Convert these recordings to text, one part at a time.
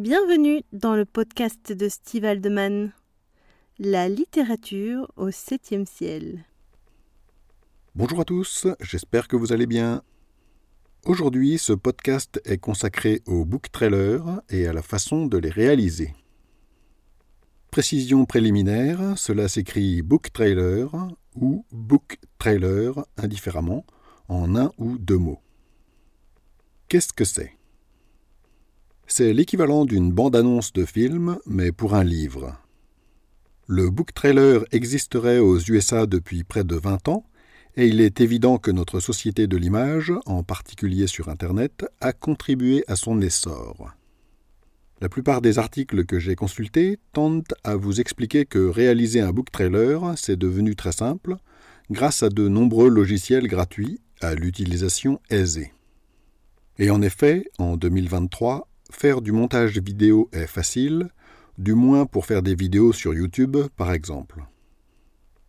Bienvenue dans le podcast de Steve Aldeman, La littérature au septième ciel. Bonjour à tous, j'espère que vous allez bien. Aujourd'hui, ce podcast est consacré aux book trailers et à la façon de les réaliser. Précision préliminaire, cela s'écrit book trailer ou book trailer indifféremment en un ou deux mots. Qu'est-ce que c'est? C'est l'équivalent d'une bande-annonce de film, mais pour un livre. Le book trailer existerait aux USA depuis près de 20 ans, et il est évident que notre société de l'image, en particulier sur Internet, a contribué à son essor. La plupart des articles que j'ai consultés tentent à vous expliquer que réaliser un book trailer, c'est devenu très simple, grâce à de nombreux logiciels gratuits à l'utilisation aisée. Et en effet, en 2023, faire du montage vidéo est facile, du moins pour faire des vidéos sur YouTube, par exemple.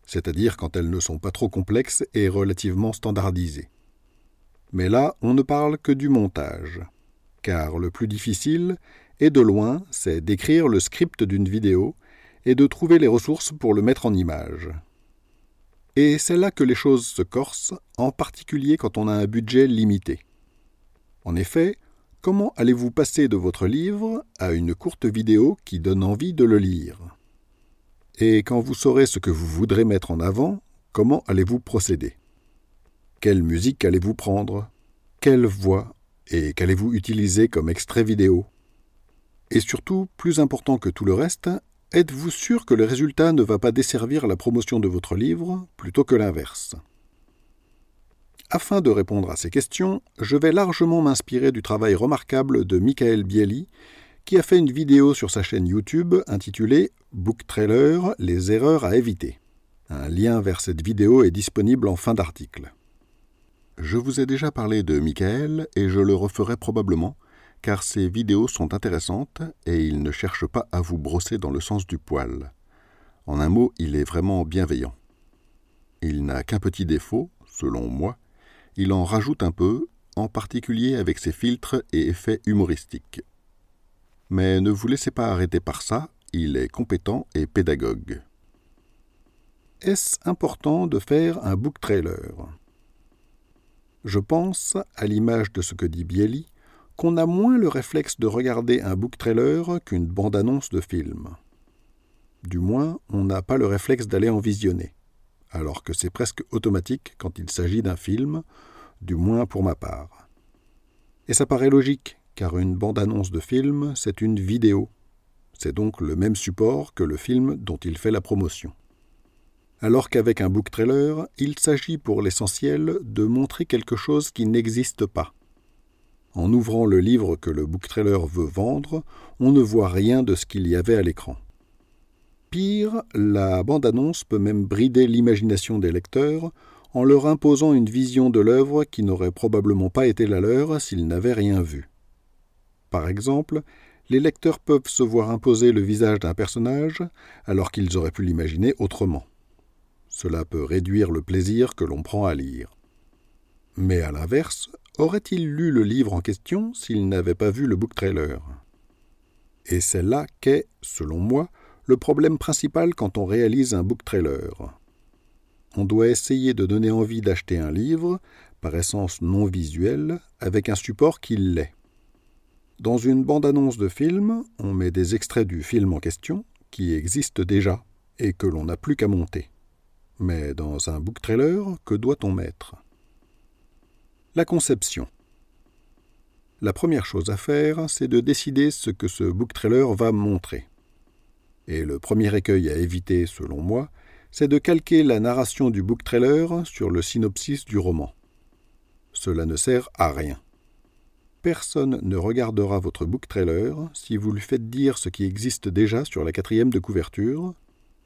C'est-à-dire quand elles ne sont pas trop complexes et relativement standardisées. Mais là, on ne parle que du montage. Car le plus difficile, et de loin, c'est d'écrire le script d'une vidéo et de trouver les ressources pour le mettre en image. Et c'est là que les choses se corsent, en particulier quand on a un budget limité. En effet, comment allez-vous passer de votre livre à une courte vidéo qui donne envie de le lire? Et quand vous saurez ce que vous voudrez mettre en avant, comment allez-vous procéder? Quelle musique allez-vous prendre? Quelle voix Et qu'allez-vous utiliser comme extrait vidéo? Et surtout, plus important que tout le reste, êtes-vous sûr que le résultat ne va pas desservir la promotion de votre livre plutôt que l'inverse? Afin de répondre à ces questions, je vais largement m'inspirer du travail remarquable de Michael Bieli, qui a fait une vidéo sur sa chaîne YouTube intitulée Book Trailer Les erreurs à éviter. Un lien vers cette vidéo est disponible en fin d'article. Je vous ai déjà parlé de Michael et je le referai probablement, car ses vidéos sont intéressantes et il ne cherche pas à vous brosser dans le sens du poil. En un mot, il est vraiment bienveillant. Il n'a qu'un petit défaut, selon moi, il en rajoute un peu, en particulier avec ses filtres et effets humoristiques. Mais ne vous laissez pas arrêter par ça, il est compétent et pédagogue. Est-ce important de faire un book trailer? Je pense, à l'image de ce que dit Bieli, qu'on a moins le réflexe de regarder un book trailer qu'une bande-annonce de film. Du moins, on n'a pas le réflexe d'aller en visionner alors que c'est presque automatique quand il s'agit d'un film, du moins pour ma part. Et ça paraît logique, car une bande-annonce de film, c'est une vidéo. C'est donc le même support que le film dont il fait la promotion. Alors qu'avec un book trailer, il s'agit pour l'essentiel de montrer quelque chose qui n'existe pas. En ouvrant le livre que le book trailer veut vendre, on ne voit rien de ce qu'il y avait à l'écran. Pire, la bande-annonce peut même brider l'imagination des lecteurs en leur imposant une vision de l'œuvre qui n'aurait probablement pas été la leur s'ils n'avaient rien vu. Par exemple, les lecteurs peuvent se voir imposer le visage d'un personnage alors qu'ils auraient pu l'imaginer autrement. Cela peut réduire le plaisir que l'on prend à lire. Mais à l'inverse, aurait-il lu le livre en question s'il n'avait pas vu le book trailer? Et c'est là qu'est, selon moi, le problème principal quand on réalise un book trailer. On doit essayer de donner envie d'acheter un livre, par essence non visuel, avec un support qui l'est. Dans une bande-annonce de film, on met des extraits du film en question, qui existe déjà, et que l'on n'a plus qu'à monter. Mais dans un book trailer, que doit-on mettre? La conception. La première chose à faire, c'est de décider ce que ce book trailer va montrer. Et le premier écueil à éviter, selon moi, c'est de calquer la narration du book trailer sur le synopsis du roman. Cela ne sert à rien. Personne ne regardera votre book trailer si vous lui faites dire ce qui existe déjà sur la quatrième de couverture,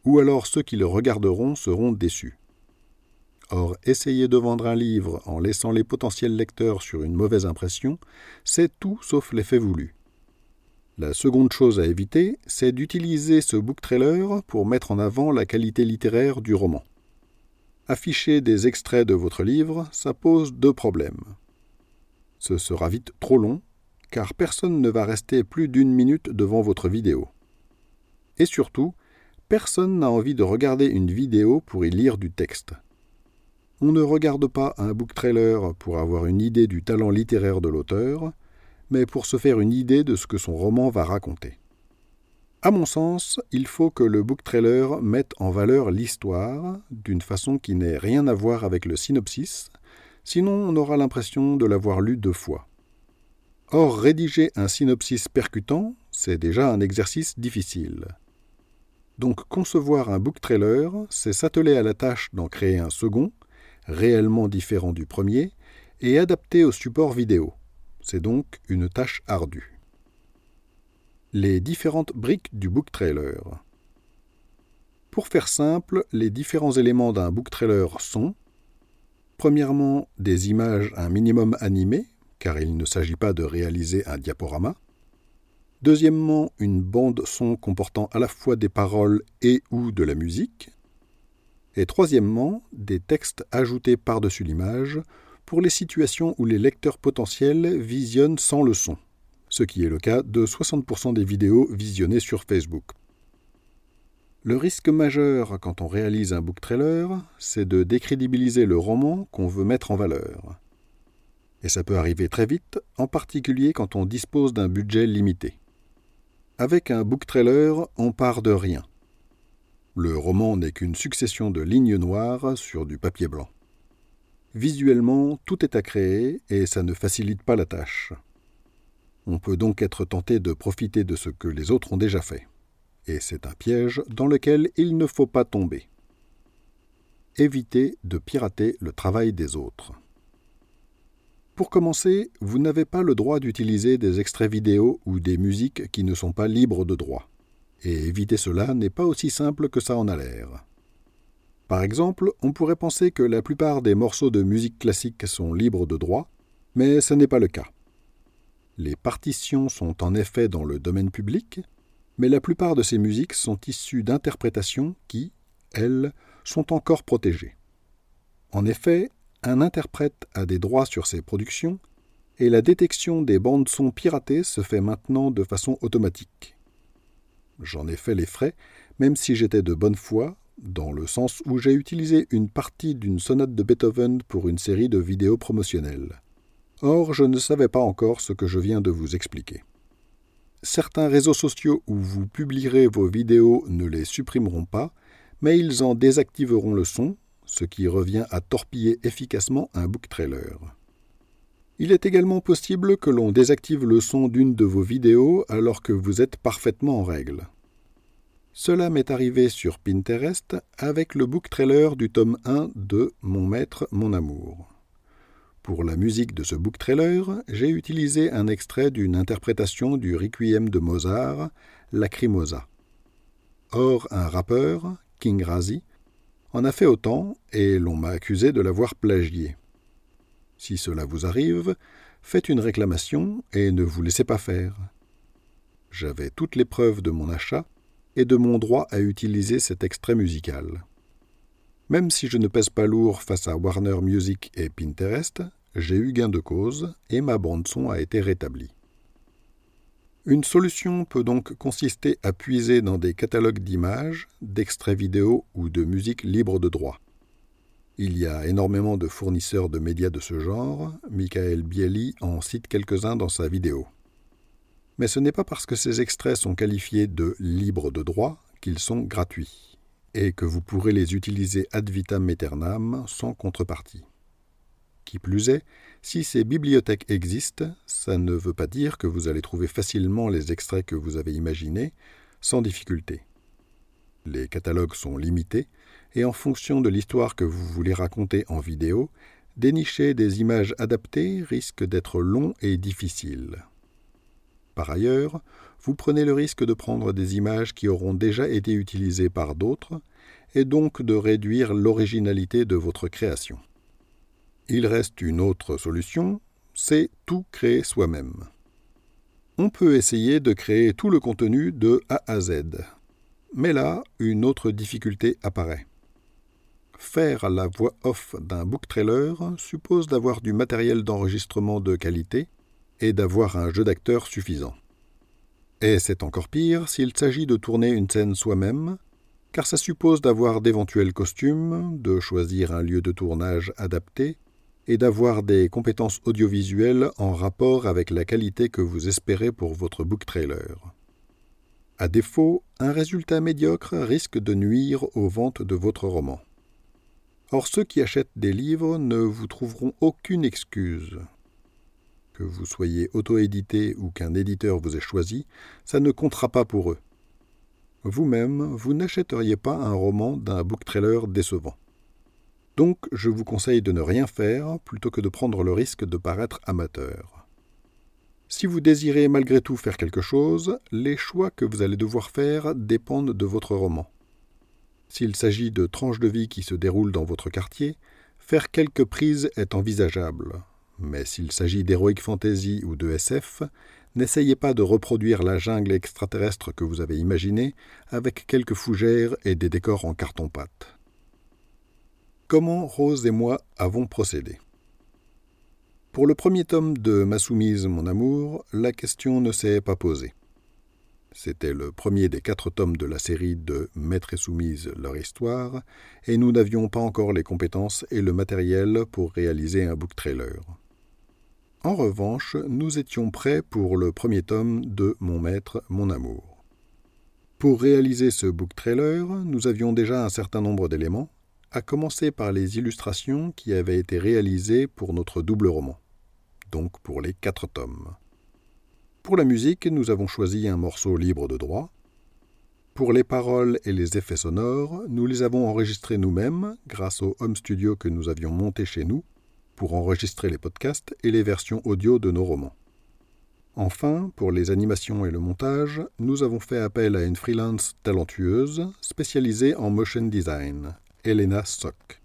ou alors ceux qui le regarderont seront déçus. Or, essayer de vendre un livre en laissant les potentiels lecteurs sur une mauvaise impression, c'est tout sauf l'effet voulu. La seconde chose à éviter, c'est d'utiliser ce book trailer pour mettre en avant la qualité littéraire du roman. Afficher des extraits de votre livre, ça pose deux problèmes. Ce sera vite trop long, car personne ne va rester plus d'une minute devant votre vidéo. Et surtout, personne n'a envie de regarder une vidéo pour y lire du texte. On ne regarde pas un book trailer pour avoir une idée du talent littéraire de l'auteur, mais pour se faire une idée de ce que son roman va raconter. À mon sens, il faut que le book trailer mette en valeur l'histoire d'une façon qui n'ait rien à voir avec le synopsis, sinon on aura l'impression de l'avoir lu deux fois. Or, rédiger un synopsis percutant, c'est déjà un exercice difficile. Donc concevoir un book trailer, c'est s'atteler à la tâche d'en créer un second, réellement différent du premier, et adapté au support vidéo. C'est donc une tâche ardue. Les différentes briques du book trailer. Pour faire simple, les différents éléments d'un book trailer sont premièrement des images un minimum animées, car il ne s'agit pas de réaliser un diaporama. Deuxièmement, une bande son comportant à la fois des paroles et ou de la musique. Et troisièmement, des textes ajoutés par-dessus l'image pour les situations où les lecteurs potentiels visionnent sans le son, ce qui est le cas de 60% des vidéos visionnées sur Facebook. Le risque majeur quand on réalise un book trailer, c'est de décrédibiliser le roman qu'on veut mettre en valeur. Et ça peut arriver très vite, en particulier quand on dispose d'un budget limité. Avec un book trailer, on part de rien. Le roman n'est qu'une succession de lignes noires sur du papier blanc. Visuellement, tout est à créer et ça ne facilite pas la tâche. On peut donc être tenté de profiter de ce que les autres ont déjà fait. Et c'est un piège dans lequel il ne faut pas tomber. Évitez de pirater le travail des autres. Pour commencer, vous n'avez pas le droit d'utiliser des extraits vidéo ou des musiques qui ne sont pas libres de droit. Et éviter cela n'est pas aussi simple que ça en a l'air. Par exemple, on pourrait penser que la plupart des morceaux de musique classique sont libres de droit, mais ce n'est pas le cas. Les partitions sont en effet dans le domaine public, mais la plupart de ces musiques sont issues d'interprétations qui, elles, sont encore protégées. En effet, un interprète a des droits sur ses productions, et la détection des bandes son piratées se fait maintenant de façon automatique. J'en ai fait les frais, même si j'étais de bonne foi, dans le sens où j'ai utilisé une partie d'une sonate de Beethoven pour une série de vidéos promotionnelles. Or, je ne savais pas encore ce que je viens de vous expliquer. Certains réseaux sociaux où vous publierez vos vidéos ne les supprimeront pas, mais ils en désactiveront le son, ce qui revient à torpiller efficacement un book trailer. Il est également possible que l'on désactive le son d'une de vos vidéos alors que vous êtes parfaitement en règle. Cela m'est arrivé sur Pinterest avec le book trailer du tome 1 de Mon maître, mon amour. Pour la musique de ce book trailer, j'ai utilisé un extrait d'une interprétation du Requiem de Mozart, Lacrimosa. Or, un rappeur, King Razi, en a fait autant et l'on m'a accusé de l'avoir plagié. Si cela vous arrive, faites une réclamation et ne vous laissez pas faire. J'avais toutes les preuves de mon achat et de mon droit à utiliser cet extrait musical. Même si je ne pèse pas lourd face à Warner Music et Pinterest, j'ai eu gain de cause et ma bande-son a été rétablie. Une solution peut donc consister à puiser dans des catalogues d'images, d'extraits vidéo ou de musique libre de droit. Il y a énormément de fournisseurs de médias de ce genre, Michael Bieli en cite quelques-uns dans sa vidéo. Mais ce n'est pas parce que ces extraits sont qualifiés de libres de droit qu'ils sont gratuits, et que vous pourrez les utiliser ad vitam aeternam sans contrepartie. Qui plus est, si ces bibliothèques existent, ça ne veut pas dire que vous allez trouver facilement les extraits que vous avez imaginés, sans difficulté. Les catalogues sont limités, et en fonction de l'histoire que vous voulez raconter en vidéo, dénicher des images adaptées risque d'être long et difficile. Par ailleurs, vous prenez le risque de prendre des images qui auront déjà été utilisées par d'autres, et donc de réduire l'originalité de votre création. Il reste une autre solution, c'est tout créer soi-même. On peut essayer de créer tout le contenu de A à Z. Mais là, une autre difficulté apparaît. Faire la voix off d'un book trailer suppose d'avoir du matériel d'enregistrement de qualité, et d'avoir un jeu d'acteur suffisant. Et c'est encore pire s'il s'agit de tourner une scène soi-même, car ça suppose d'avoir d'éventuels costumes, de choisir un lieu de tournage adapté, et d'avoir des compétences audiovisuelles en rapport avec la qualité que vous espérez pour votre book trailer. À défaut, un résultat médiocre risque de nuire aux ventes de votre roman. Or ceux qui achètent des livres ne vous trouveront aucune excuse. Que vous soyez auto-édité ou qu'un éditeur vous ait choisi, ça ne comptera pas pour eux. Vous-même, vous, n'achèteriez pas un roman d'un book trailer décevant. Donc je vous conseille de ne rien faire plutôt que de prendre le risque de paraître amateur. Si vous désirez malgré tout faire quelque chose, les choix que vous allez devoir faire dépendent de votre roman. S'il s'agit de tranches de vie qui se déroulent dans votre quartier, faire quelques prises est envisageable. Mais s'il s'agit d'heroic fantasy ou de SF, n'essayez pas de reproduire la jungle extraterrestre que vous avez imaginée avec quelques fougères et des décors en carton-pâte. Comment Rose et moi avons procédé? Pour le premier tome de Ma soumise, mon amour, la question ne s'est pas posée. C'était le premier des quatre tomes de la série de Maître et Soumise, leur histoire, et nous n'avions pas encore les compétences et le matériel pour réaliser un book trailer. En revanche, nous étions prêts pour le premier tome de Mon Maître, mon amour. Pour réaliser ce book trailer, nous avions déjà un certain nombre d'éléments, à commencer par les illustrations qui avaient été réalisées pour notre double roman, donc pour les quatre tomes. Pour la musique, nous avons choisi un morceau libre de droit. Pour les paroles et les effets sonores, nous les avons enregistrés nous-mêmes grâce au home studio que nous avions monté chez nous pour enregistrer les podcasts et les versions audio de nos romans. Enfin, pour les animations et le montage, nous avons fait appel à une freelance talentueuse spécialisée en motion design, Elena Sock.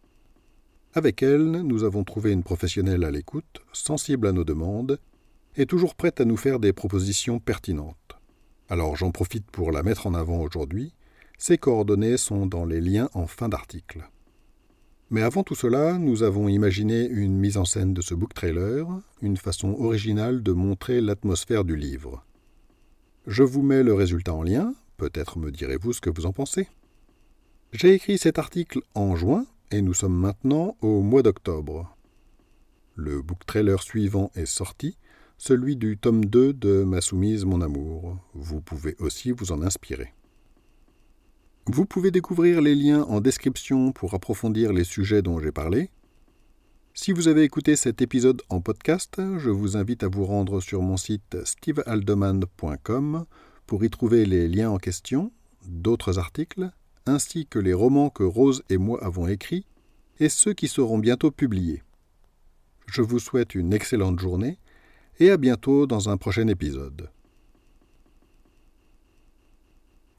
Avec elle, nous avons trouvé une professionnelle à l'écoute, sensible à nos demandes est toujours prête à nous faire des propositions pertinentes. Alors j'en profite pour la mettre en avant aujourd'hui. Ses coordonnées sont dans les liens en fin d'article. Mais avant tout cela, nous avons imaginé une mise en scène de ce book trailer, une façon originale de montrer l'atmosphère du livre. Je vous mets le résultat en lien, peut-être me direz-vous ce que vous en pensez. J'ai écrit cet article en juin et nous sommes maintenant au mois d'octobre. Le book trailer suivant est sorti, celui du tome 2 de Ma soumise, mon amour. Vous pouvez aussi vous en inspirer. Vous pouvez découvrir les liens en description pour approfondir les sujets dont j'ai parlé. Si vous avez écouté cet épisode en podcast, je vous invite à vous rendre sur mon site stevealdeman.com pour y trouver les liens en question, d'autres articles, ainsi que les romans que Rose et moi avons écrits et ceux qui seront bientôt publiés. Je vous souhaite une excellente journée et à bientôt dans un prochain épisode.